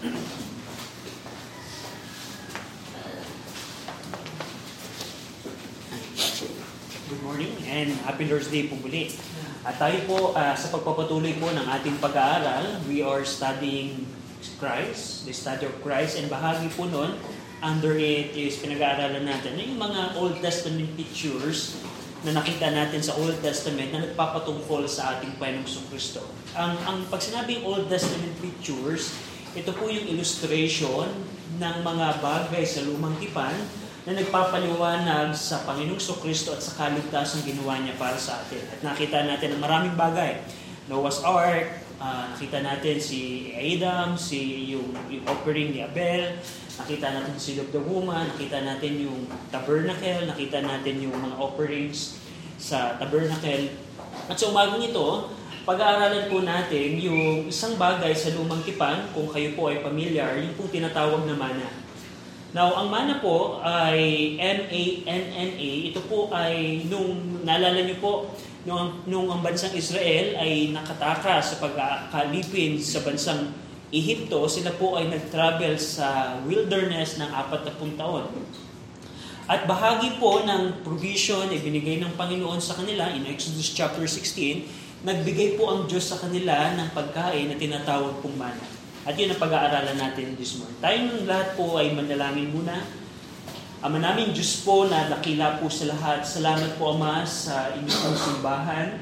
Good morning and happy Lord's Day po muli. At tayo po uh, sa pagpapatuloy po ng ating pag-aaral, we are studying Christ, the study of Christ, and bahagi po nun, under it is pinag-aaralan natin yung mga Old Testament pictures na nakita natin sa Old Testament na nagpapatungkol sa ating Panginoong Kristo. Ang, ang pag sinabing Old Testament pictures, ito po yung illustration ng mga bagay sa lumang tipan na nagpapaliwanag sa Panginoong Kristo at sa kaligtasan ginawa niya para sa atin. At nakita natin ang maraming bagay. Noah's Ark, uh, nakita natin si Adam, si yung, yung offering ni Abel, nakita natin si of the woman, nakita natin yung tabernacle, nakita natin yung mga offerings sa tabernacle. At sa umagang ito, pag-aaralan po natin yung isang bagay sa lumang tipan, kung kayo po ay familiar, yung pong tinatawag na mana. Now, ang mana po ay M-A-N-N-A. Ito po ay, nung naalala niyo po, nung, nung ang bansang Israel ay nakataka sa pagkalipin sa bansang Ehipto, sila po ay nag-travel sa wilderness ng apat na taon. At bahagi po ng provision ibinigay ng Panginoon sa kanila in Exodus chapter 16, nagbigay po ang Diyos sa kanila ng pagkain na tinatawag pong mana. At yun ang pag-aaralan natin this morning. Tayong lahat po ay manalangin muna. Ama namin Diyos po na nakila po sa lahat. Salamat po Ama sa inyong simbahan.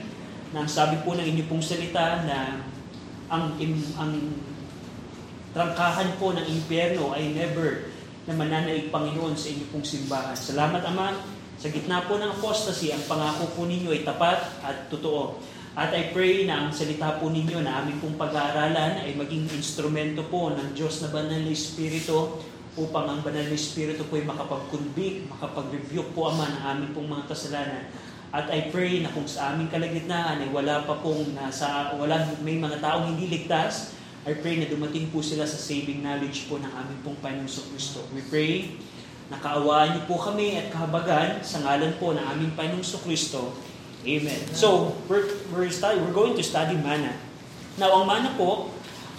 Na sabi po ng inyong pong salita na ang, ang trangkahan po ng impyerno ay never na mananaig Panginoon sa inyong pong simbahan. Salamat Ama. Sa gitna po ng apostasy, ang pangako po ninyo ay tapat at totoo. At I pray na ang salita po ninyo na aming pong pag-aaralan ay maging instrumento po ng Diyos na banal na Espiritu upang ang banal na Espiritu po ay makapag-convict, makapag-rebuke po Ama ng aming pong mga kasalanan. At I pray na kung sa aming kalagitnaan ay wala pa pong nasa, wala, may mga taong hindi ligtas, I pray na dumating po sila sa saving knowledge po ng aming pong Panginoon Kristo. We pray na kaawaan niyo po kami at kahabagan sa ngalan po ng aming Panginoong Kristo Amen. So, we're, we're, study, we're going to study mana. Now, ang mana po,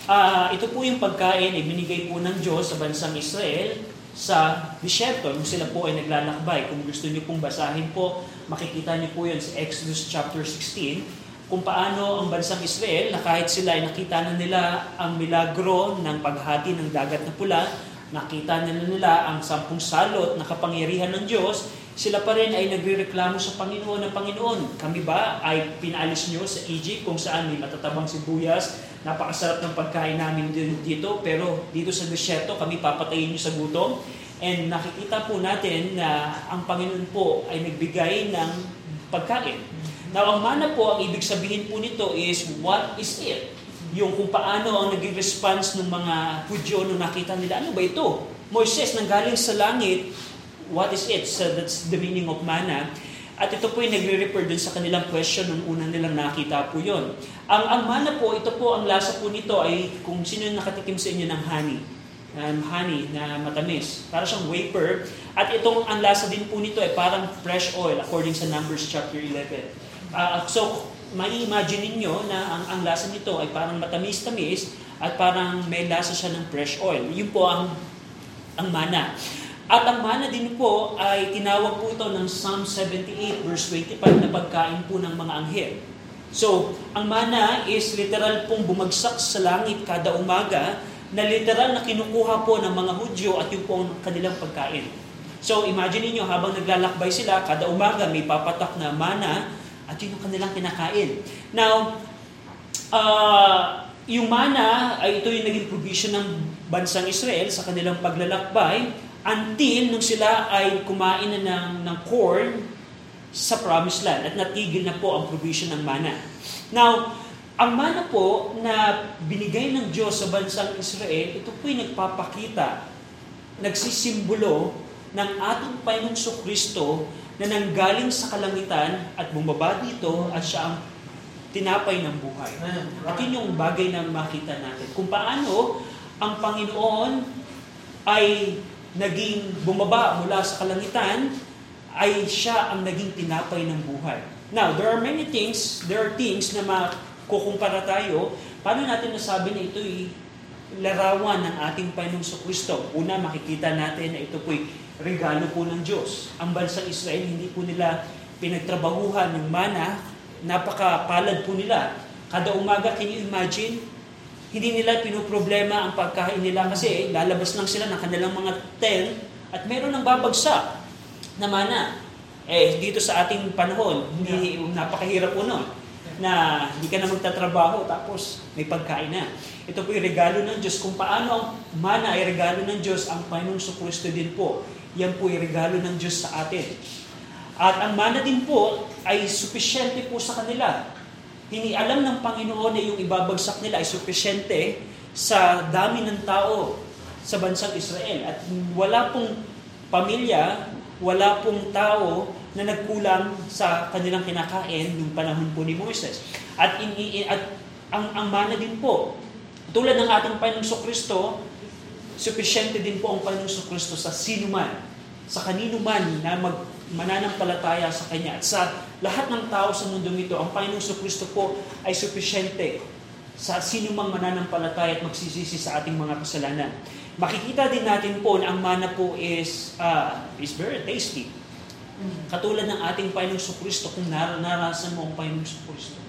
uh, ito po yung pagkain ay binigay po ng Diyos sa bansang Israel sa disyerto nung sila po ay naglalakbay. Kung gusto niyo pong basahin po, makikita niyo po yun sa Exodus chapter 16, kung paano ang bansang Israel, na kahit sila ay nakita na nila ang milagro ng paghati ng dagat na pula, nakita nila nila ang sampung salot na kapangyarihan ng Diyos, sila pa rin ay nagrereklamo sa Panginoon ng Panginoon. Kami ba ay pinalis nyo sa Egypt kung saan may matatabang sibuyas, napakasarap ng pagkain namin dito, pero dito sa desierto kami papatayin nyo sa gutom. And nakikita po natin na ang Panginoon po ay nagbigay ng pagkain. Now, ang mana po, ang ibig sabihin po nito is, what is it? Yung kung paano ang naging response ng mga Hudyo nung nakita nila, ano ba ito? Moises, nanggaling sa langit, what is it? So that's the meaning of mana. At ito po yung nagre-refer dun sa kanilang question nung una nilang nakita po yon. Ang, ang mana po, ito po, ang lasa po nito ay kung sino yung nakatikim sa inyo ng honey. Um, honey na matamis. Para siyang wafer. At itong ang lasa din po nito ay parang fresh oil according sa Numbers chapter 11. Uh, so, mai-imagine ninyo na ang, ang lasa nito ay parang matamis-tamis at parang may lasa siya ng fresh oil. Yun po ang ang mana. At ang mana din po ay tinawag po ito ng Psalm 78 verse 25 na pagkain po ng mga anghel. So, ang mana is literal pong bumagsak sa langit kada umaga na literal na kinukuha po ng mga Hudyo at yung po kanilang pagkain. So, imagine niyo habang naglalakbay sila, kada umaga may papatak na mana at yun yung kanilang kinakain. Now, uh, yung mana ay ito yung naging provision ng bansang Israel sa kanilang paglalakbay until nung sila ay kumain na ng, ng corn sa promised land at natigil na po ang provision ng mana. Now, ang mana po na binigay ng Diyos sa bansang Israel, ito po yung nagpapakita, nagsisimbolo ng ating Panginoong Kristo na nanggaling sa kalangitan at bumaba dito at siya ang tinapay ng buhay. At yun yung bagay na makita natin. Kung paano ang Panginoon ay naging bumaba mula sa kalangitan, ay siya ang naging tinapay ng buhay. Now, there are many things, there are things na makukumpara tayo. Paano natin nasabi na ito'y larawan ng ating Panginoong Kristo. Una, makikita natin na ito po'y regalo po ng Diyos. Ang bansang Israel, hindi po nila pinagtrabahuhan ng mana, napakapalad po nila. Kada umaga, can you imagine? Hindi nila pinoproblema ang pagkain nila kasi lalabas lang sila ng kanilang mga tent at meron ng babagsak na mana. Eh, dito sa ating panahon, hindi, napakahirap po nun na hindi ka na magtatrabaho tapos may pagkain na. Ito po yung regalo ng Diyos. Kung paano ang mana ay regalo ng Diyos, ang Panginoong Kristo din po. Yan po yung regalo ng Diyos sa atin. At ang mana din po ay sufisyente po sa kanila. Hindi alam ng Panginoon na yung ibabagsak nila ay sufisyente sa dami ng tao sa bansang Israel. At wala pong pamilya, wala pong tao na nagkulang sa kanilang kinakain nung panahon po ni Moses. At, in, in, at ang, ang mana din po, tulad ng ating Panginoong Kristo, sufficiente din po ang Panginoong Kristo sa sino man, sa kanino man na mag, mananampalataya sa Kanya. At sa lahat ng tao sa mundo ito, ang Panginoong Kristo po ay sufficiente sa sino mang mananampalataya at magsisisi sa ating mga kasalanan. Makikita din natin po na ang mana po is, uh, is very tasty. Katulad ng ating Panginoong Kristo, kung nar- narasan mo ang Panginoong Kristo,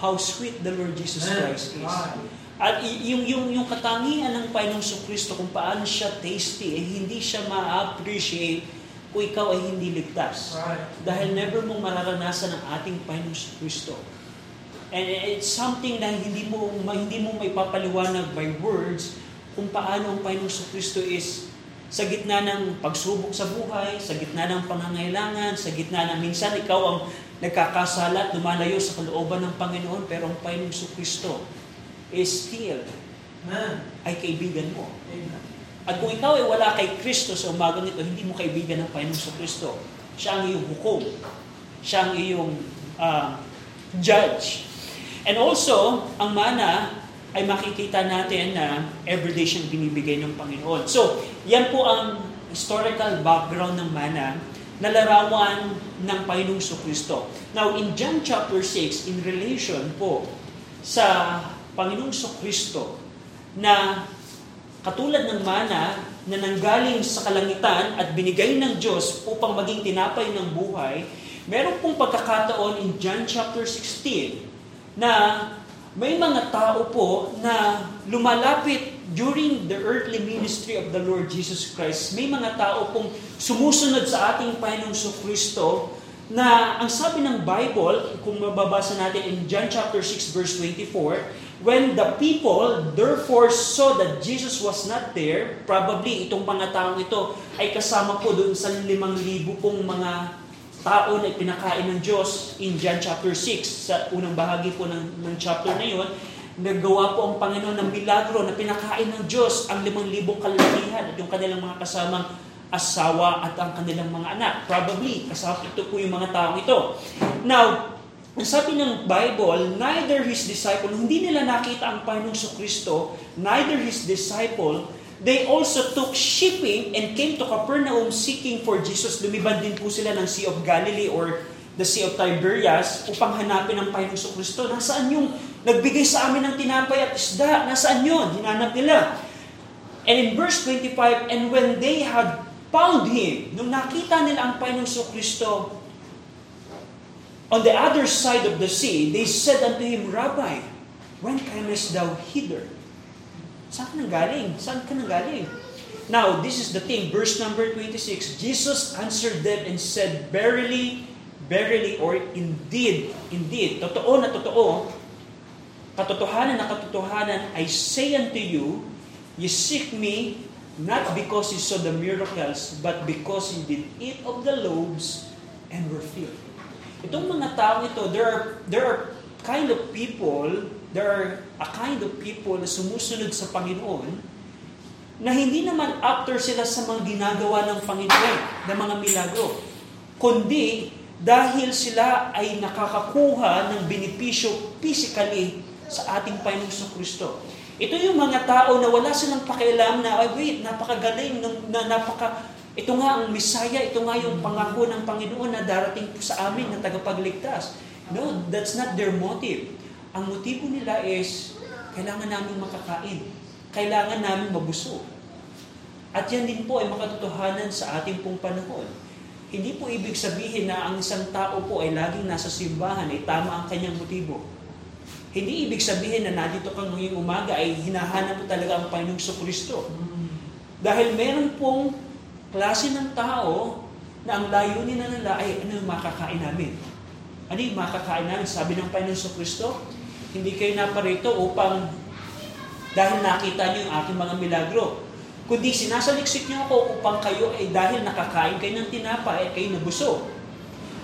how sweet the Lord Jesus Christ is. At yung, yung, yung katangian ng Panginoong Kristo, kung paano siya tasty, eh, hindi siya ma-appreciate kung ikaw ay hindi ligtas. Dahil never mong mararanasan ang ating Panginoong Kristo. And it's something na hindi mo hindi mo may papaliwanag by words kung paano ang Panginoong Kristo is sa gitna ng pagsubok sa buhay, sa gitna ng pangangailangan, sa gitna ng minsan ikaw ang nagkakasala at lumalayo sa kalooban ng Panginoon, pero ang Panginoong Kristo is still ay kaibigan mo. At kung ikaw ay wala kay Kristo sa umagang ito, hindi mo kaibigan ng Panginoong Kristo. Siya ang iyong hukom. Siya ang iyong uh, judge. And also, ang mana ay makikita natin na everyday siyang binibigay ng Panginoon. So, yan po ang historical background ng mana na larawan ng Panginoong Kristo. Now, in John chapter 6, in relation po sa Panginoong Kristo na katulad ng mana na nanggaling sa kalangitan at binigay ng Diyos upang maging tinapay ng buhay, meron pong pagkakataon in John chapter 16 na may mga tao po na lumalapit during the earthly ministry of the Lord Jesus Christ. May mga tao pong sumusunod sa ating Panginoong Kristo na ang sabi ng Bible, kung mababasa natin in John chapter 6 verse 24, when the people therefore saw that Jesus was not there, probably itong mga taong ito ay kasama po doon sa limang libo pong mga tao na pinakain ng Diyos in John chapter 6, sa unang bahagi po ng, ng chapter na yun, naggawa po ang Panginoon ng milagro na pinakain ng Diyos ang limang libong kalalakihan at yung kanilang mga kasamang asawa at ang kanilang mga anak. Probably, kasama ito po yung mga taong ito. Now, ang sabi ng Bible, neither his disciple, hindi nila nakita ang Panginoong Kristo, neither his disciple, They also took shipping and came to Capernaum seeking for Jesus. Lumiban din po sila ng Sea of Galilee or the Sea of Tiberias upang hanapin ang Panginoong Kristo. Nasaan yung nagbigay sa amin ng tinapay at isda? Nasaan yun? Hinanap nila. And in verse 25, and when they had found Him, nung nakita nila ang Panginoong Kristo on the other side of the sea, they said unto Him, Rabbi, when camest thou hither? Saan ka nanggaling? Saan ka nanggaling? Now, this is the thing, verse number 26. Jesus answered them and said, Verily, verily, or indeed, indeed, totoo na totoo, katotohanan na katotohanan, I say unto you, you seek me not because you saw the miracles, but because you did eat of the loaves and were filled. Itong mga tao ito, there are, there are kind of people there are a kind of people na sumusunod sa Panginoon na hindi naman after sila sa mga ginagawa ng Panginoon, ng mga milagro, kundi dahil sila ay nakakakuha ng benepisyo physically sa ating Panginoong Kristo. Ito yung mga tao na wala silang pakialam na, ay wait, napakagaling, na, napaka, ito nga ang Misaya, ito nga yung pangako ng Panginoon na darating po sa amin na tagapagligtas. No, that's not their motive. Ang motibo nila is, kailangan namin makakain. kailangan namin mabusog. At yan din po ay makatotohanan sa ating pong panahon. Hindi po ibig sabihin na ang isang tao po ay laging nasa simbahan ay tama ang kanyang motibo. Hindi ibig sabihin na nandito kang ngayong umaga ay hinahanap mo talaga ang Panginoong Kristo. Dahil meron pong klase ng tao na ang layunin na nila ay ano yung makakain namin. Ano yung makakain namin? Sabi ng Panginoong Kristo, hindi kayo naparito upang dahil nakita niyo yung aking mga milagro. Kundi sinasaliksik niyo ako upang kayo ay dahil nakakain kayo ng tinapa ay kayo nabusog.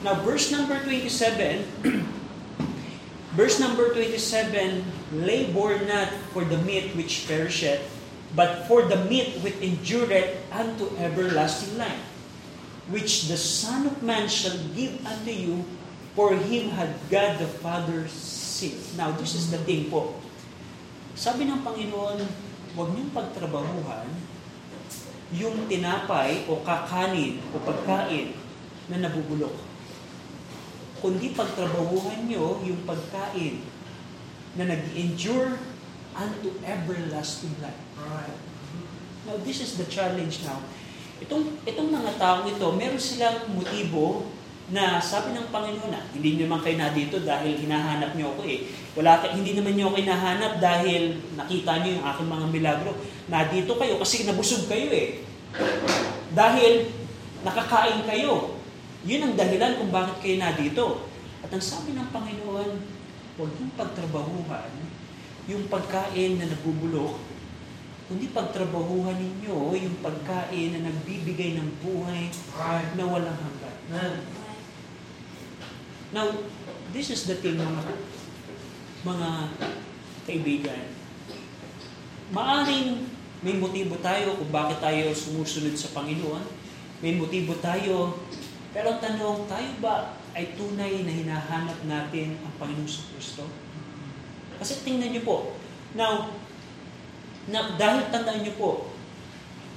Now, verse number 27, verse number 27, labor not for the meat which perisheth, but for the meat which endureth unto everlasting life, which the Son of Man shall give unto you, for him had God the Father sent. Now, this is the thing po. Sabi ng Panginoon, huwag niyong pagtrabahuhan yung tinapay o kakanin o pagkain na nabubulok. Kundi pagtrabahuhan nyo yung pagkain na nag-endure unto everlasting life. Right. Now, this is the challenge now. Itong, itong mga taong ito, meron silang motibo na sabi ng Panginoon na, hindi naman kayo na dito dahil hinahanap niyo ako eh. Wala, hindi naman niyo ako hinahanap dahil nakita niyo yung aking mga milagro. Nandito kayo kasi nabusog kayo eh. Dahil nakakain kayo. Yun ang dahilan kung bakit kayo nandito. At ang sabi ng Panginoon, huwag yung pagtrabahuhan, yung pagkain na nabubulok, kundi pagtrabahuhan ninyo yung pagkain na nagbibigay ng buhay Right. na walang hanggan. Now, this is the thing mga, mga kaibigan. Maaring may motibo tayo kung bakit tayo sumusunod sa Panginoon. May motibo tayo. Pero ang tanong, tayo ba ay tunay na hinahanap natin ang Panginoon sa Kristo? Kasi tingnan niyo po. Now, na, dahil tandaan niyo po,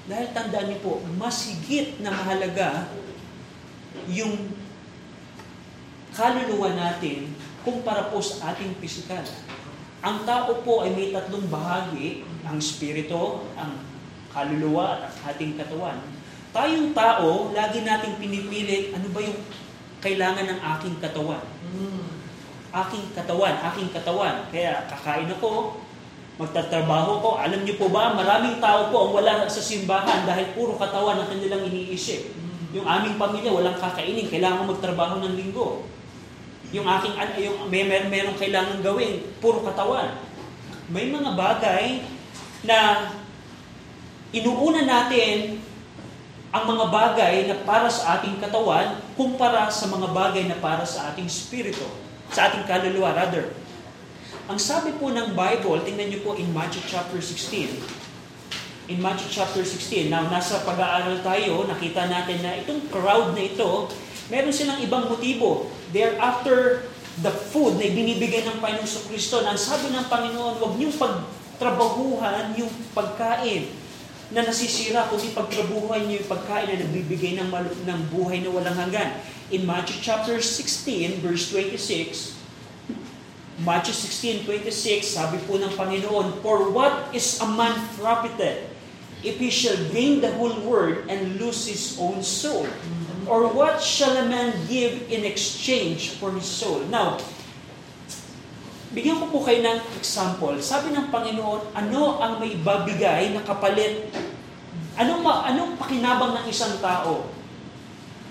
dahil tandaan niyo po, mas higit na mahalaga yung kaluluwa natin kumpara po sa ating pisikal. Ang tao po ay may tatlong bahagi, ang spirito, ang kaluluwa at ang ating katawan. Tayong tao, lagi nating pinipilit, ano ba yung kailangan ng aking katawan? Mm. Aking katawan, aking katawan. Kaya kakain ako, magtatrabaho ko. Alam niyo po ba, maraming tao po ang wala sa simbahan dahil puro katawan ang kanilang iniisip. Yung aming pamilya, walang kakainin, kailangan magtrabaho ng linggo. Yung aking, yung may mer merong kailangan gawin, puro katawan. May mga bagay na inuuna natin ang mga bagay na para sa ating katawan kumpara sa mga bagay na para sa ating spirito, sa ating kaluluwa rather. Ang sabi po ng Bible, tingnan niyo po in Matthew chapter 16. In Matthew chapter 16, now nasa pag-aaral tayo, nakita natin na itong crowd na ito, meron silang ibang motibo. They're after the food na binibigay ng Panginoon sa Kristo. Na ang sabi ng Panginoon, huwag niyong pagtrabahuhan yung pagkain na nasisira, kundi pagtrabuhan niyo yung pagkain na nagbibigay ng, malu- ng buhay na walang hanggan. In Matthew chapter 16, verse 26, Matthew 16:26, sabi po ng Panginoon, For what is a man profited if he shall gain the whole world and lose his own soul? Or what shall a man give in exchange for his soul? Now, bigyan ko po kayo ng example. Sabi ng Panginoon, ano ang may babigay na kapalit? Anong, ma- anong pakinabang ng isang tao?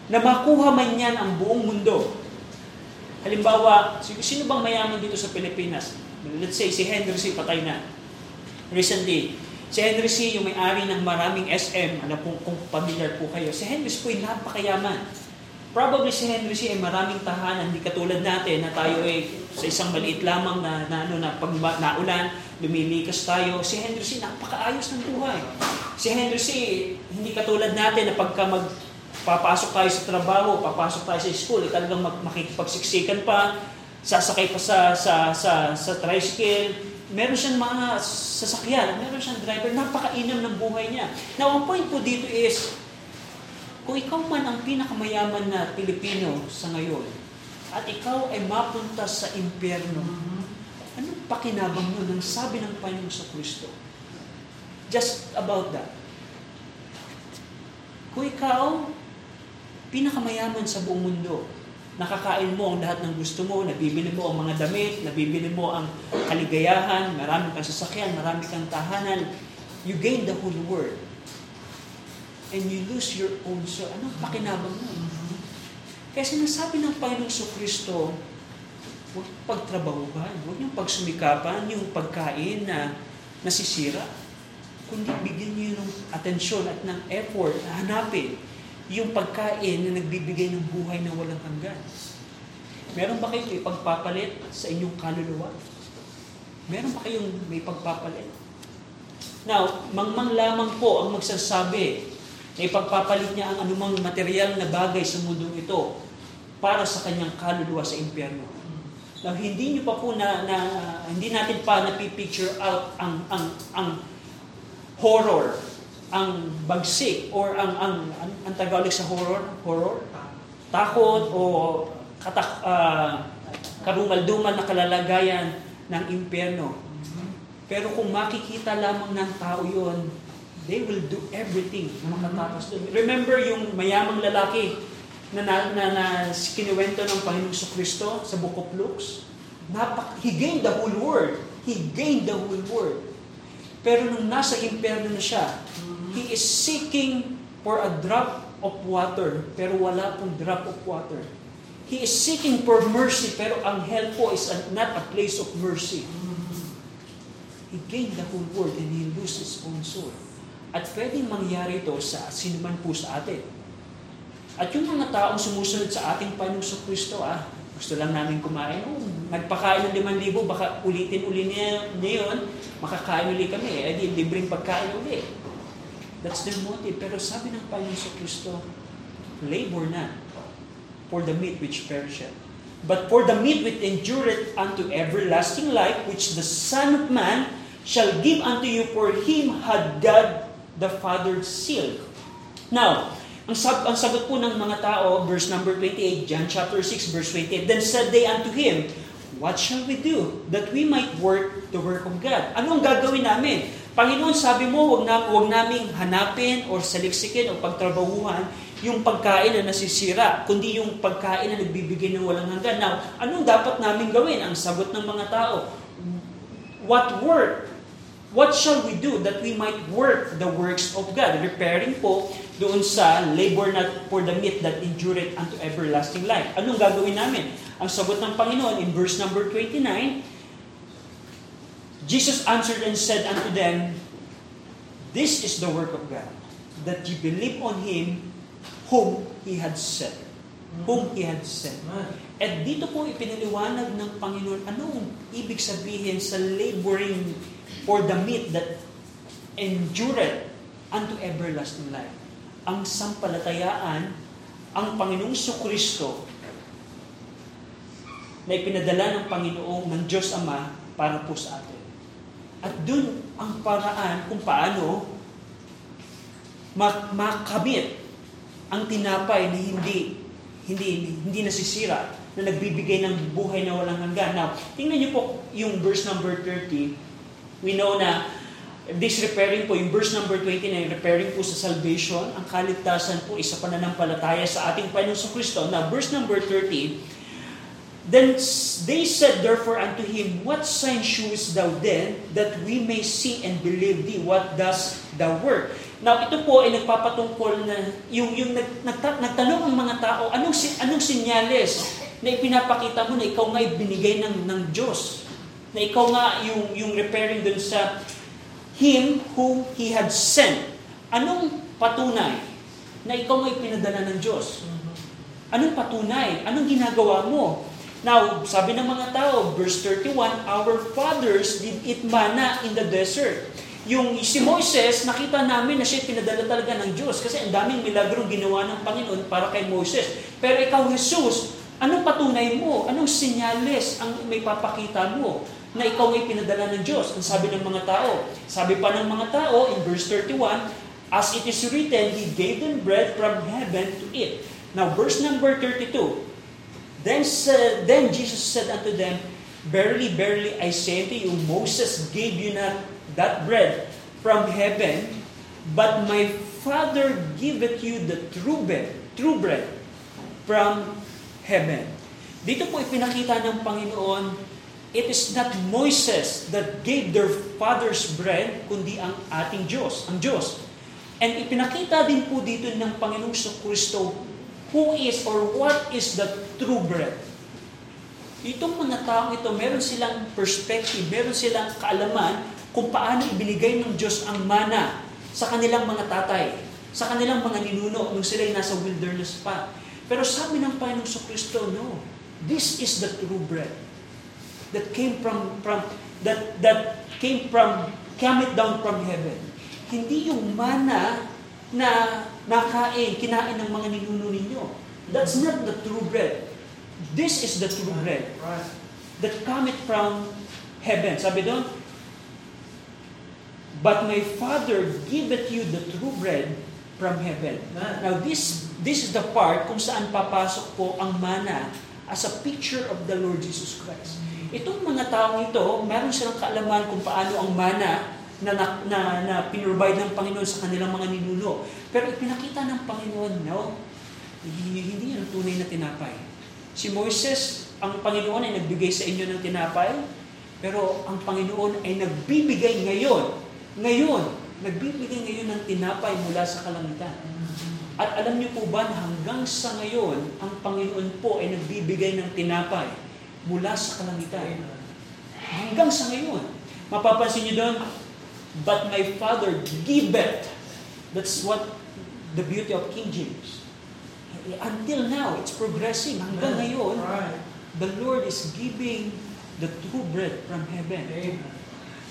Na makuha man yan ang buong mundo. Halimbawa, sino, bang mayaman dito sa Pilipinas? Let's say, si Henry C. patay na. Recently, si Henry C. yung may-ari ng maraming SM, ano po, kung familiar po kayo, si Henry C. po ay napakayaman. Probably si Henry C. ay maraming tahanan, hindi katulad natin na tayo ay sa isang maliit lamang na, na, ano, na pag naulan, lumilikas tayo. Si Henry C. napakaayos ng buhay. Si Henry C. hindi katulad natin na pagka mag papasok tayo sa trabaho, papasok tayo sa school, eh, talagang makikipagsiksikan pa, sasakay pa sa, sa, sa, sa tricycle, meron siyang mga sasakyan, meron siyang driver, napakainam ng buhay niya. Now, ang point po dito is, kung ikaw man ang pinakamayaman na Pilipino sa ngayon, at ikaw ay mapunta sa impyerno, anong pakinabang mo ng sabi ng Panginoon sa Kristo? Just about that. Kung ikaw, pinakamayaman sa buong mundo, nakakain mo ang lahat ng gusto mo, nabibili mo ang mga damit, nabibili mo ang kaligayahan, marami kang sasakyan, marami kang tahanan, you gain the whole world. And you lose your own soul. Anong pakinabang mo? Kaya sinasabi ng Panginoong Kristo, huwag pagtrabahuhan, huwag niyong pagsumikapan yung pagkain na nasisira. Kundi bigyan niyo ng atensyon at ng effort na hanapin yung pagkain na nagbibigay ng buhay na walang hanggan. Meron ba kayong may pagpapalit sa inyong kaluluwa? Meron ba kayong may pagpapalit? Now, mangmang lamang po ang magsasabi na ipagpapalit niya ang anumang material na bagay sa mundong ito para sa kanyang kaluluwa sa impyerno. Now, hindi niyo pa po na, na hindi natin pa napipicture out ang ang ang horror, ang bagsik or ang ang ang, ang Tagalog sa horror, horror, takot o katak uh, karumal-dumal na kalalagayan ng impyerno. Pero kung makikita lamang ng tao yon, they will do everything na makatapos doon. Remember yung mayamang lalaki na, na, na, na kinuwento ng Panginoong Kristo sa Book of Luke? Napak, he gained the whole world. He gained the whole world. Pero nung nasa impyerno na siya, he is seeking for a drop of water, pero wala pong drop of water. He is seeking for mercy, pero ang hell po is not a place of mercy. He gained the whole world and he loses his own soul. At pwedeng mangyari ito sa sinuman po sa atin. At yung mga taong sumusunod sa ating Panginoong Kristo, ah, gusto lang namin kumain, oh, nagpakain ng 5,000, baka ulitin-uli niya, niya yun, makakain uli kami, eh di libreng pagkain uli. That's their motive. Pero sabi ng Panginoong Kristo, labor na for the meat which perisheth. But for the meat which endureth unto everlasting life, which the Son of Man shall give unto you, for him had God the Father sealed. Now, ang, sab ang sagot po ng mga tao, verse number 28, John chapter 6, verse 28, Then said they unto him, What shall we do that we might work the work of God? Ano ang gagawin namin? Panginoon, sabi mo, wag, na, wag naming hanapin o saliksikin o pagtrabahuhan yung pagkain na nasisira, kundi yung pagkain na nagbibigay ng walang hanggan. Now, anong dapat namin gawin? Ang sagot ng mga tao, what work What shall we do that we might work the works of God? Repairing po doon sa labor not for the meat that endureth unto everlasting life. Anong gagawin namin? Ang sagot ng Panginoon in verse number 29, Jesus answered and said unto them, This is the work of God, that ye believe on Him whom He had sent. Whom He had sent. At dito po ipinaliwanag ng Panginoon, anong ibig sabihin sa laboring for the meat that endureth unto everlasting life. Ang sampalatayaan, ang Panginoong Kristo na ipinadala ng Panginoong ng Diyos Ama para po sa atin. At dun ang paraan kung paano makamit ang tinapay na hindi hindi hindi nasisira na nagbibigay ng buhay na walang hanggan. Now, tingnan niyo po yung verse number 30 We know na this repairing po, yung verse number 29, repairing po sa salvation, ang kaligtasan po isa pananampalataya sa ating Panginoon Kristo. Now, verse number 30, Then they said therefore unto him, What sign shewest thou then, that we may see and believe thee? What does thou work? Now, ito po ay nagpapatungkol na yung, yung nag, nagta, nagtanong ang mga tao, anong, anong sinyales na ipinapakita mo na ikaw nga binigay ng, ng Diyos? na ikaw nga yung, yung repairing dun sa Him whom He had sent. Anong patunay na ikaw nga pinadala ng Diyos? Anong patunay? Anong ginagawa mo? Now, sabi ng mga tao, verse 31, Our fathers did eat manna in the desert. Yung si Moises, nakita namin na siya pinadala talaga ng Diyos kasi ang daming milagrong ginawa ng Panginoon para kay Moises. Pero ikaw, Jesus, anong patunay mo? Anong sinyales ang may papakita mo? na ikaw ay pinadala ng Diyos. Ang sabi ng mga tao. Sabi pa ng mga tao in verse 31, As it is written, He gave them bread from heaven to eat. Now, verse number 32, Then, said, then Jesus said unto them, Verily, verily, I say unto you, Moses gave you not that bread from heaven, but my Father giveth you the true bread, true bread from heaven. Dito po ipinakita ng Panginoon, it is not Moses that gave their father's bread, kundi ang ating Diyos, ang Diyos. And ipinakita din po dito ng Panginoong Kristo who is or what is the true bread. Itong mga tao ito, meron silang perspective, meron silang kaalaman kung paano ibinigay ng Diyos ang mana sa kanilang mga tatay, sa kanilang mga ninuno nung sila'y nasa wilderness pa. Pero sabi ng Panginoong sa Kristo, no, this is the true bread that came from, from that, that came from, came down from heaven. Hindi yung mana na nakain, kinain ng mga ninuno ninyo. That's not the true bread. This is the true bread that cometh from heaven. Sabi doon, But my Father giveth you the true bread from heaven. Now this this is the part kung saan papasok po ang mana as a picture of the Lord Jesus Christ. Itong mga taong ito, meron silang kaalaman kung paano ang mana na, na, na, na pinrovide ng Panginoon sa kanilang mga ninuno. Pero ipinakita ng Panginoon, no, hindi, hindi yan tunay na tinapay. Si Moises, ang Panginoon ay nagbigay sa inyo ng tinapay, pero ang Panginoon ay nagbibigay ngayon, ngayon, nagbibigay ngayon ng tinapay mula sa kalangitan. At alam niyo po ba na hanggang sa ngayon, ang Panginoon po ay nagbibigay ng tinapay mula sa kalangitan. Hanggang sa ngayon. Mapapansin niyo doon, But my Father giveth. That's what the beauty of King James. Until now, it's progressing. Hanggang ngayon, the Lord is giving the true bread from heaven.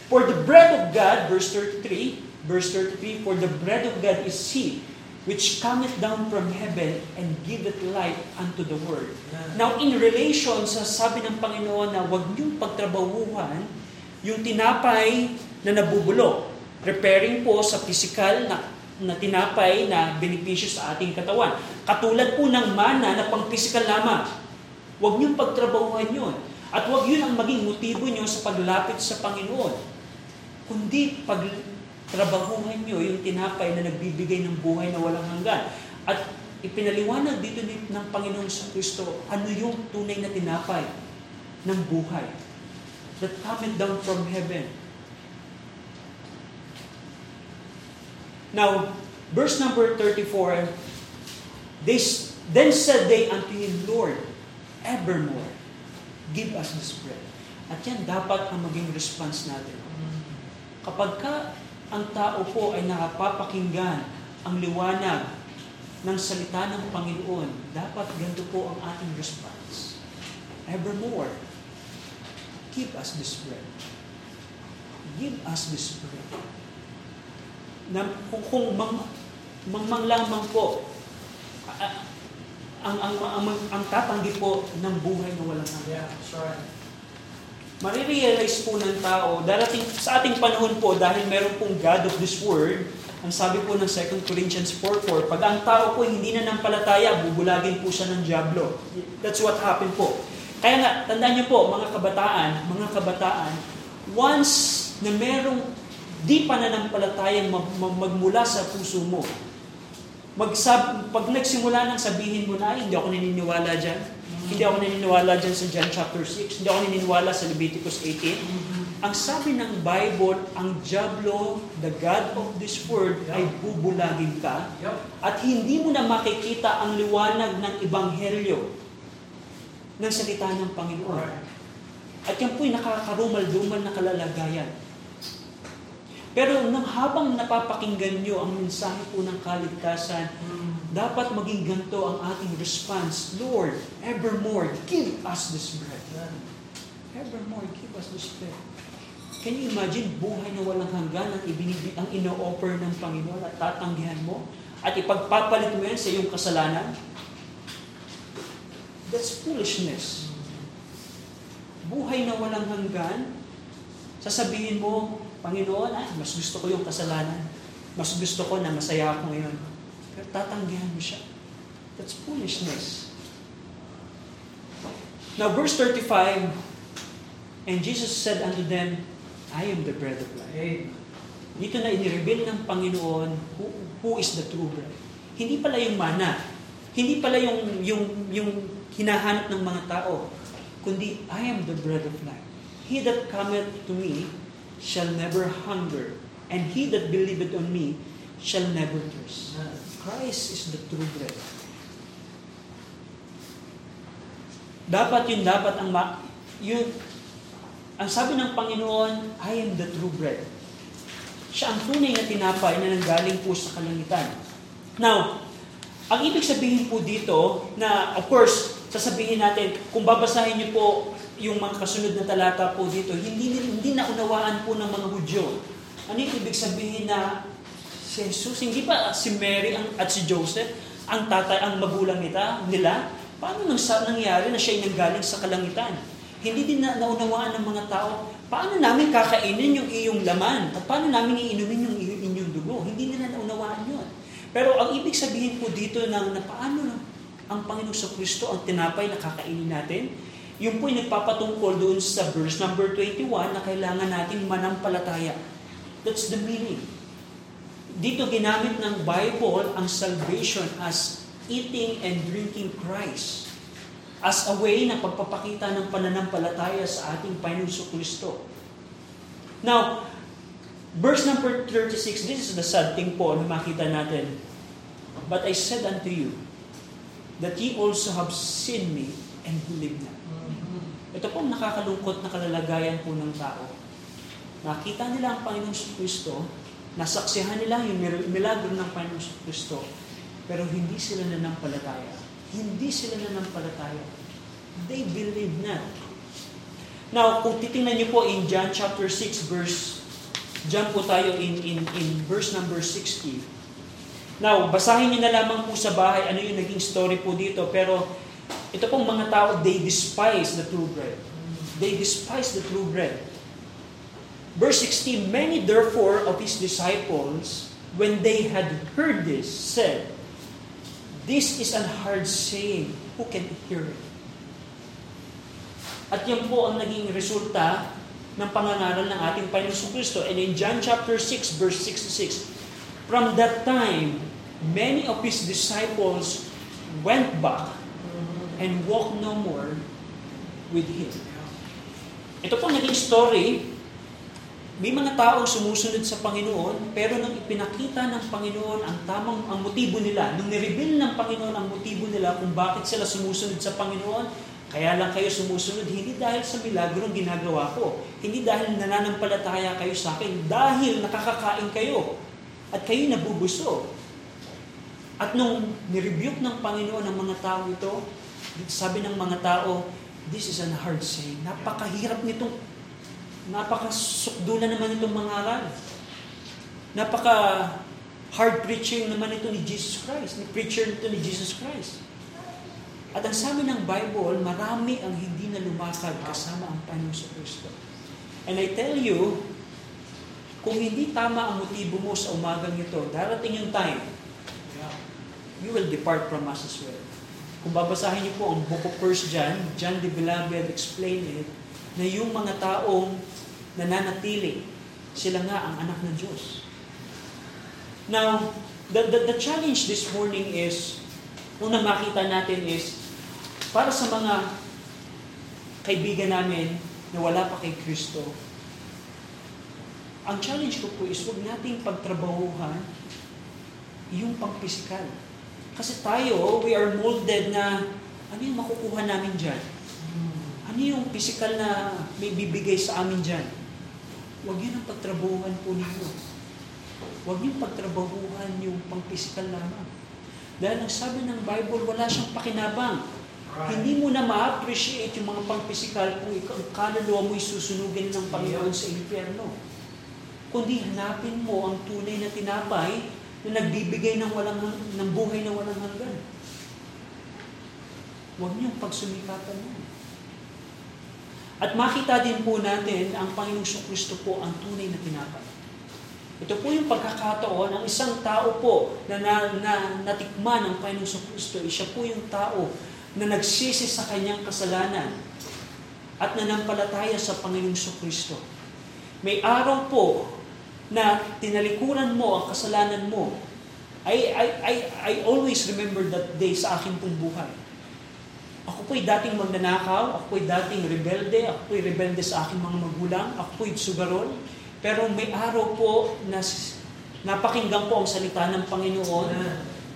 For the bread of God, verse 33, verse 33, for the bread of God is He, which cometh down from heaven and giveth life unto the world. Now, in relation sa sabi ng Panginoon na huwag niyong pagtrabahuhan yung tinapay na nabubulok, preparing po sa physical na, na tinapay na benepisyo sa ating katawan. Katulad po ng mana na pang physical lamang. Huwag niyong pagtrabahuhan yun. At huwag yun ang maging motibo niyo sa paglapit sa Panginoon. Kundi pag trabahuhan nyo yung tinapay na nagbibigay ng buhay na walang hanggan. At ipinaliwanag dito ng Panginoon sa Kristo, ano yung tunay na tinapay ng buhay that cometh down from heaven. Now, verse number 34, they, then said they unto him, Lord, evermore, give us this bread. At yan dapat ang maging response natin. Kapag ka ang tao po ay nakapapakinggan ang liwanag ng salita ng Panginoon, dapat ganito po ang ating response. Evermore, give us this bread. Give us this bread. Na, kung, kung mang, mangmang lamang po, ang, ang, ang, ang, ang tatanggi po ng buhay na walang hanggan. Yeah, right marirealize po ng tao, darating sa ating panahon po, dahil meron pong God of this world, ang sabi po ng 2 Corinthians 4.4, pag ang tao po hindi na nampalataya, bubulagin po siya ng Diablo. That's what happened po. Kaya nga, tandaan niyo po, mga kabataan, mga kabataan, once na merong di pa nananampalatayang mag, mag, magmula sa puso mo, magsab, pag nagsimula nang sabihin mo na, hindi ako naniniwala dyan, hindi ako naniniwala dyan sa John chapter 6. Hindi ako naniniwala sa Leviticus 18. Ang sabi ng Bible, ang Diablo, the God of this world, ay bubulagin ka. At hindi mo na makikita ang liwanag ng Ebanghelyo ng salita ng Panginoon. At yan po'y nakakarumal-dumal na kalalagayan. Pero nang habang napapakinggan nyo ang mensahe po ng kaligtasan, dapat maging ganito ang ating response. Lord, evermore, give us this bread. Evermore, give us this bread. Can you imagine buhay na walang hanggan ang, ibinibig, ang ino-offer ng Panginoon at tatanggihan mo? At ipagpapalit mo yan sa iyong kasalanan? That's foolishness. Buhay na walang hanggan, sasabihin mo, Panginoon, ah, mas gusto ko yung kasalanan. Mas gusto ko na masaya ako ngayon. Pero tatanggihan mo siya. That's foolishness. Now, verse 35, And Jesus said unto them, I am the bread of life. dito na inireveal ng Panginoon who, who is the true bread. Hindi pala yung mana. Hindi pala yung, yung, yung hinahanap ng mga tao. Kundi, I am the bread of life. He that cometh to me shall never hunger, and he that believeth on me shall never thirst. Christ is the true bread. Dapat yun, dapat ang ma- yun, ang sabi ng Panginoon, I am the true bread. Siya ang tunay na tinapay na nanggaling po sa kalangitan. Now, ang ibig sabihin po dito na, of course, sasabihin natin, kung babasahin niyo po yung mga kasunod na talata po dito, hindi, hindi naunawaan po ng mga Hudyo. Ano yung ibig sabihin na si Jesus, hindi ba si Mary ang, at si Joseph, ang tatay, ang magulang nila, nila? Paano nang sa nangyari na siya ay nanggaling sa kalangitan? Hindi din na, naunawaan ng mga tao, paano namin kakainin yung iyong laman? At paano namin iinumin yung inyong dugo? Hindi nila naunawaan yun. Pero ang ibig sabihin po dito na, na paano ang Panginoong sa Kristo ang tinapay na kakainin natin, yung po ay nagpapatungkol doon sa verse number 21 na kailangan natin manampalataya. That's the meaning. Dito ginamit ng Bible ang salvation as eating and drinking Christ as a way na pagpapakita ng pananampalataya sa ating Panginoon Kristo. Now, verse number 36, this is the sad thing po na makita natin. But I said unto you, that ye also have seen me and believe not. Ito po ang nakakalungkot na kalalagayan po ng tao. Nakita nila ang Panginoong Kristo, nasaksihan nila yung milagro ng Panginoong Kristo, pero hindi sila nanampalataya. Hindi sila nanampalataya. They believe not. Now, kung titingnan niyo po in John chapter 6 verse, John po tayo in, in, in verse number 60. Now, basahin niyo na lamang po sa bahay ano yung naging story po dito. Pero ito pong mga tao, they despise the true bread. They despise the true bread. Verse 16, Many therefore of his disciples, when they had heard this, said, This is an hard saying. Who can hear it? At yan po ang naging resulta ng pangangaral ng ating Panginoon Kristo. And in John chapter 6, verse 66, From that time, many of his disciples went back and walked no more with him. Ito po naging story may mga taong sumusunod sa Panginoon, pero nang ipinakita ng Panginoon ang tamang ang motibo nila, nung nireveal ng Panginoon ang motibo nila kung bakit sila sumusunod sa Panginoon, kaya lang kayo sumusunod, hindi dahil sa milagrong ginagawa ko, hindi dahil nananampalataya kayo sa akin, dahil nakakakain kayo, at kayo nabubusog. At nung nirebuke ng Panginoon ang mga tao ito, sabi ng mga tao, this is an hard saying. Napakahirap nitong Napaka-sukdulan naman itong mga. Napaka hard preaching naman ito ni Jesus Christ, ni preacher nito ni Jesus Christ. At ang sabi ng Bible, marami ang hindi na lumakad kasama ang Panginoon sa Kristo. And I tell you, kung hindi tama ang motibo mo sa umagang ito, darating yung time, you will depart from us as well. Kung babasahin niyo po ang book of 1 John, John de Beloved explained it, na yung mga taong nananatili, sila nga ang anak ng Diyos. Now, the, the, the challenge this morning is, una makita natin is, para sa mga kaibigan namin na wala pa kay Kristo, ang challenge ko po is huwag nating pagtrabahuhan yung pangpisikal. Kasi tayo, we are molded na ano yung makukuha namin dyan? Ano yung physical na may bibigay sa amin dyan? Huwag yun ang pagtrabahuhan po ninyo. Huwag yung pagtrabahuhan yung pang-physical lamang. Dahil ang sabi ng Bible, wala siyang pakinabang. Right. Hindi mo na ma-appreciate yung mga pang-physical kung ikaw, kaluluwa mo susunugin ng Panginoon sa impyerno. Kundi hanapin mo ang tunay na tinapay na nagbibigay ng walang ng buhay na walang hanggan. Huwag niyong pagsumikapan mo. At makita din po natin ang Panginoong Kristo po ang tunay na tinapay. Ito po yung pagkakataon ng isang tao po na, na, na natikman ng Panginoong Kristo. Siya po yung tao na nagsisi sa kanyang kasalanan at nanampalataya sa Panginoong Kristo. May araw po na tinalikuran mo ang kasalanan mo. I, I, I, I always remember that day sa aking pong buhay. Ako po'y dating magnanakaw, ako po'y dating rebelde, ako po'y rebelde sa aking mga magulang, ako po'y sugarol. Pero may araw po na napakinggan ko ang salita ng Panginoon.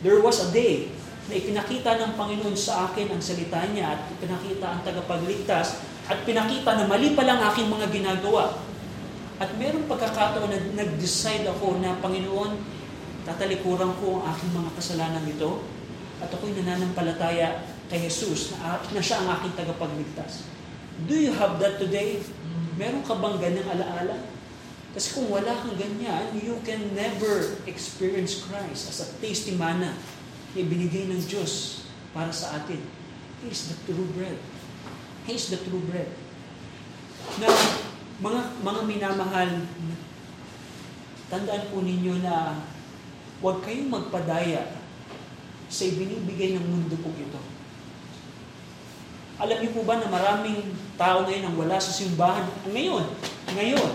There was a day na ipinakita ng Panginoon sa akin ang salita niya at ipinakita ang tagapagligtas at pinakita na mali pa lang aking mga ginagawa. At merong pagkakataon na nag-decide ako na Panginoon, tatalikuran ko ang aking mga kasalanan ito at ako'y nananampalataya kay Jesus na, na siya ang aking tagapagligtas. Do you have that today? Meron ka bang ganyang alaala? Kasi kung wala kang ganyan, you can never experience Christ as a tasty manna na ibinigay ng Diyos para sa atin. He is the true bread. He is the true bread. Na mga mga minamahal, tandaan po ninyo na huwag kayong magpadaya sa ibinibigay ng mundo po ito. Alam niyo po ba na maraming tao ngayon ang wala sa simbahan? Ngayon, ngayon,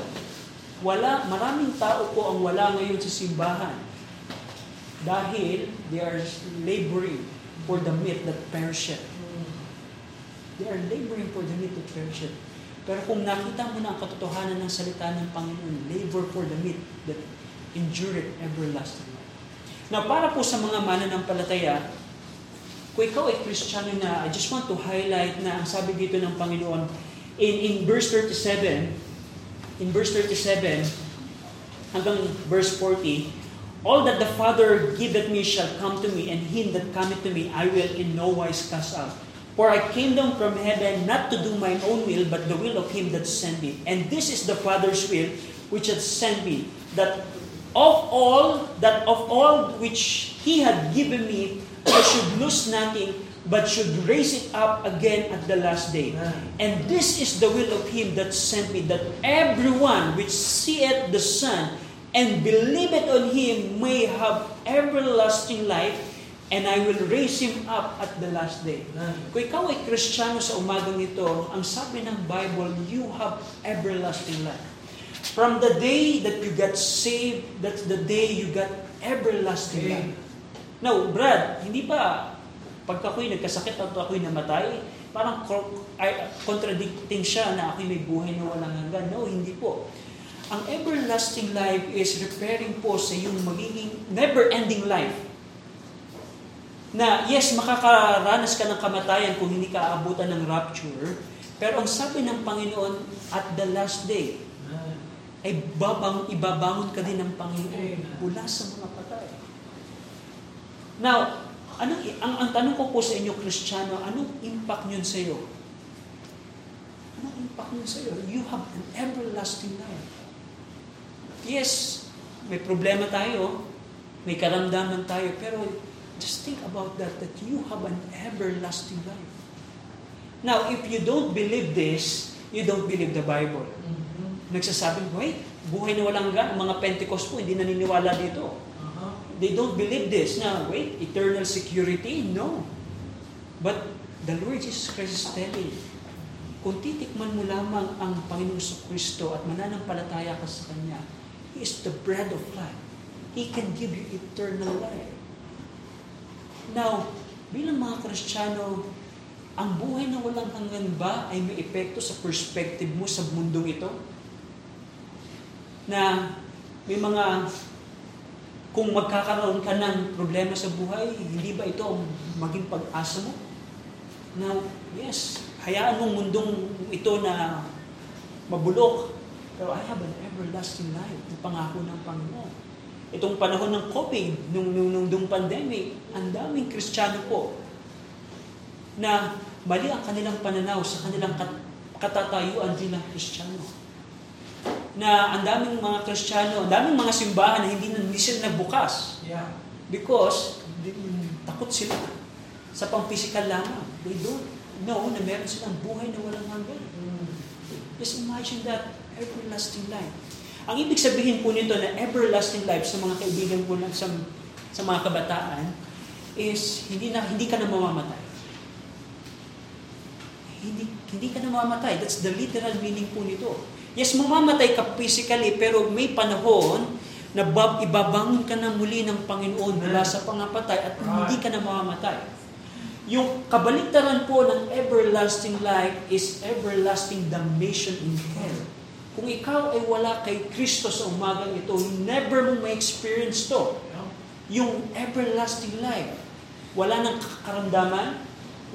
wala, maraming tao po ang wala ngayon sa simbahan dahil they are laboring for the meat that perisheth. They are laboring for the meat that perisheth. Pero kung nakita mo na ang katotohanan ng salita ng Panginoon, labor for the meat that endureth everlasting life. Now, para po sa mga mananampalataya, kung ikaw ay Kristiyano na, I just want to highlight na ang sabi dito ng Panginoon, in, in verse 37, in verse 37, hanggang verse 40, All that the Father giveth me shall come to me, and him that cometh to me I will in no wise cast out. For I came down from heaven not to do mine own will, but the will of him that sent me. And this is the Father's will which hath sent me, that of all that of all which he had given me, I should lose nothing, but should raise it up again at the last day. And this is the will of him that sent me, that everyone which seeth the Son and believeth on him may have everlasting life, and I will raise him up at the last day. Kung ikaw ay Kristiyano sa umagang ito, ang sabi ng Bible, you have everlasting life. From the day that you got saved, that's the day you got everlasting life. Now, Brad, hindi ba pagka ako'y nagkasakit at ako'y namatay, parang contradicting siya na ako'y may buhay na walang hanggan. No, hindi po. Ang everlasting life is referring po sa yung magiging never-ending life. Na yes, makakaranas ka ng kamatayan kung hindi ka aabutan ng rapture, pero ang sabi ng Panginoon, at the last day, ay babang, ibabangon ka din ng Panginoon mula sa mga patay. Now, anong, ang, ang tanong ko po sa inyo, Kristiyano, anong impact niyon sa iyo? Anong impact niyon sa iyo? You have an everlasting life. Yes, may problema tayo, may karamdaman tayo, pero just think about that, that you have an everlasting life. Now, if you don't believe this, you don't believe the Bible. Mm-hmm. Nagsasabing, wait, buhay na walang hanggan. Ang mga Pentecost po, hindi naniniwala dito. They don't believe this. Now, wait, eternal security? No. But the Lord Jesus Christ is telling, kung titikman mo lamang ang Panginoon sa Kristo at mananampalataya ka sa Kanya, He is the bread of life. He can give you eternal life. Now, bilang mga Kristiyano, ang buhay na walang hanggan ba ay may epekto sa perspective mo sa mundong ito? Na may mga kung magkakaroon ka ng problema sa buhay, hindi ba ito ang maging pag-asa mo? Now, yes, hayaan mong mundong ito na mabulok, pero I have an everlasting life, yung pangako ng Panginoon. Itong panahon ng COVID, nung, nung, nung, nung pandemic, ang daming Kristiyano po na mali ang kanilang pananaw sa kanilang katatayuan din ng Kristiyano na ang daming mga Kristiyano, ang daming mga simbahan na hindi, hindi sila nagbukas. Yeah. Because takot sila sa pang-physical lamang. They don't know na meron silang buhay na walang hanggan. Mm. Just imagine that everlasting life. Ang ibig sabihin po nito na everlasting life sa mga kaibigan po lang sa, sa mga kabataan is hindi na hindi ka na mamamatay. Hindi hindi ka na mamamatay. That's the literal meaning po nito. Yes, mamamatay ka physically, pero may panahon na bab, ibabangon ka na muli ng Panginoon mula sa pangapatay at hindi ka na mamamatay. Yung kabaliktaran po ng everlasting life is everlasting damnation in hell. Kung ikaw ay wala kay Kristo sa umagang ito, never mo ma-experience to. Yung everlasting life. Wala nang karamdaman,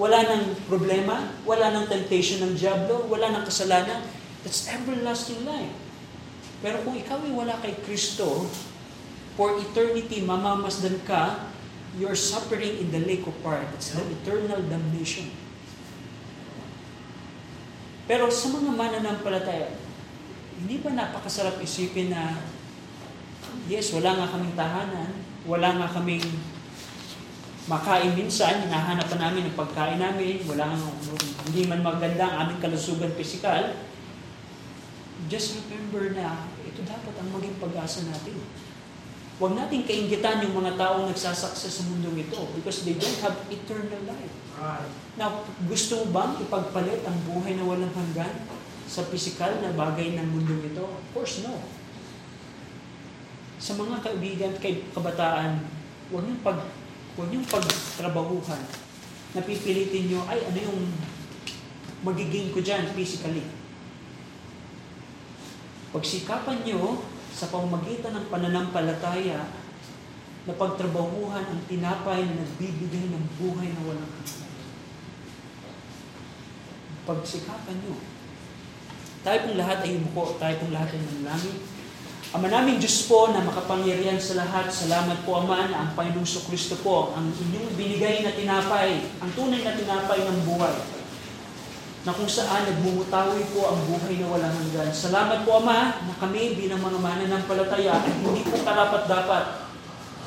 wala nang problema, wala nang temptation ng Diablo, wala nang kasalanan. That's everlasting life. Pero kung ikaw ay wala kay Kristo, for eternity, mamamasdan ka, you're suffering in the lake of fire. That's the eternal damnation. Pero sa mga mananampalataya, hindi ba napakasarap isipin na, yes, wala nga kaming tahanan, wala nga kaming makain minsan, hinahanap pa namin ang pagkain namin, wala nga, hindi man maganda ang aming kalusugan pisikal, just remember na ito dapat ang maging pag-asa natin. Huwag natin kaingitan yung mga taong nagsasakses sa mundong ito because they don't have eternal life. Now, gusto mo bang ipagpalit ang buhay na walang hanggan sa pisikal na bagay ng mundong ito? Of course, no. Sa mga kaibigan, kay kabataan, huwag niyong pag huwag niyong pagtrabahuhan. Napipilitin niyo, ay, ano yung magiging ko dyan physically? Pagsikapan nyo sa pamamagitan ng pananampalataya na pagtrabahuhan ang tinapay na nagbibigay ng buhay na walang hanggan. Pagsikapan nyo. Tayo pong lahat ay umuko, tayo pong lahat ay manalangin. Ama naming Diyos po na makapangyarihan sa lahat, salamat po Ama na ang Panginoong Kristo po, ang inyong binigay na tinapay, ang tunay na tinapay ng buhay na kung saan nagmumutawi po ang buhay na walang hanggan. Salamat po, Ama, na kami bilang mga mananampalataya ay hindi po karapat-dapat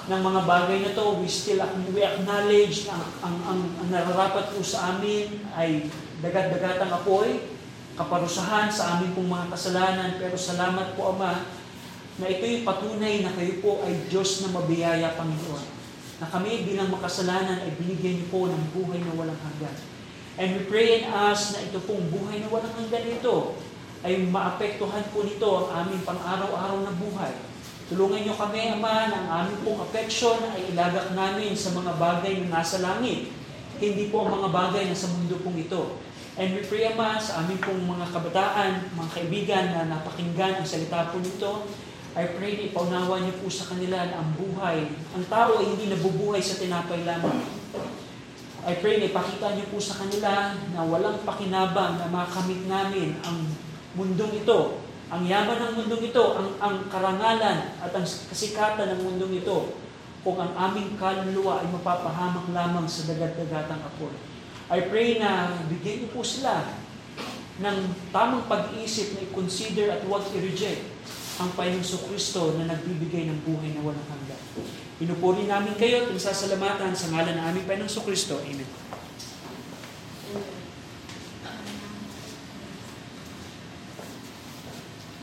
ng mga bagay na to. We still we acknowledge na ang, ang, ang nararapat po sa amin ay dagat-dagatang apoy, kaparusahan sa amin pong mga kasalanan. Pero salamat po, Ama, na ito'y patunay na kayo po ay Diyos na mabiyaya, Panginoon. Na kami bilang makasalanan ay binigyan niyo po ng buhay na walang hanggan. And we pray and ask na ito pong buhay na walang hanggan ito ay maapektuhan po nito ang aming pang-araw-araw na buhay. Tulungan niyo kami, Ama, na ang aming pong affection ay ilagak namin sa mga bagay na nasa langit. Hindi po ang mga bagay na sa mundo pong ito. And we pray, Ama, sa aming pong mga kabataan, mga kaibigan na napakinggan ang salita po nito, I pray na ipaunawa niyo po sa kanila na ang buhay, ang tao ay hindi nabubuhay sa tinapay lamang I pray na ipakita niyo po sa kanila na walang pakinabang na makamit namin ang mundong ito, ang yaman ng mundong ito, ang, ang karangalan at ang kasikatan ng mundong ito, kung ang aming kaluluwa ay mapapahamak lamang sa dagat-dagatang apoy. I pray na bigyan niyo po sila ng tamang pag-iisip na i-consider at huwag i-reject ang Panginoon Kristo na nagbibigay ng buhay na walang hanggan. Pinupuri namin kayo at sasalamatan sa ngalan ng aming Panginoong Kristo. Amen.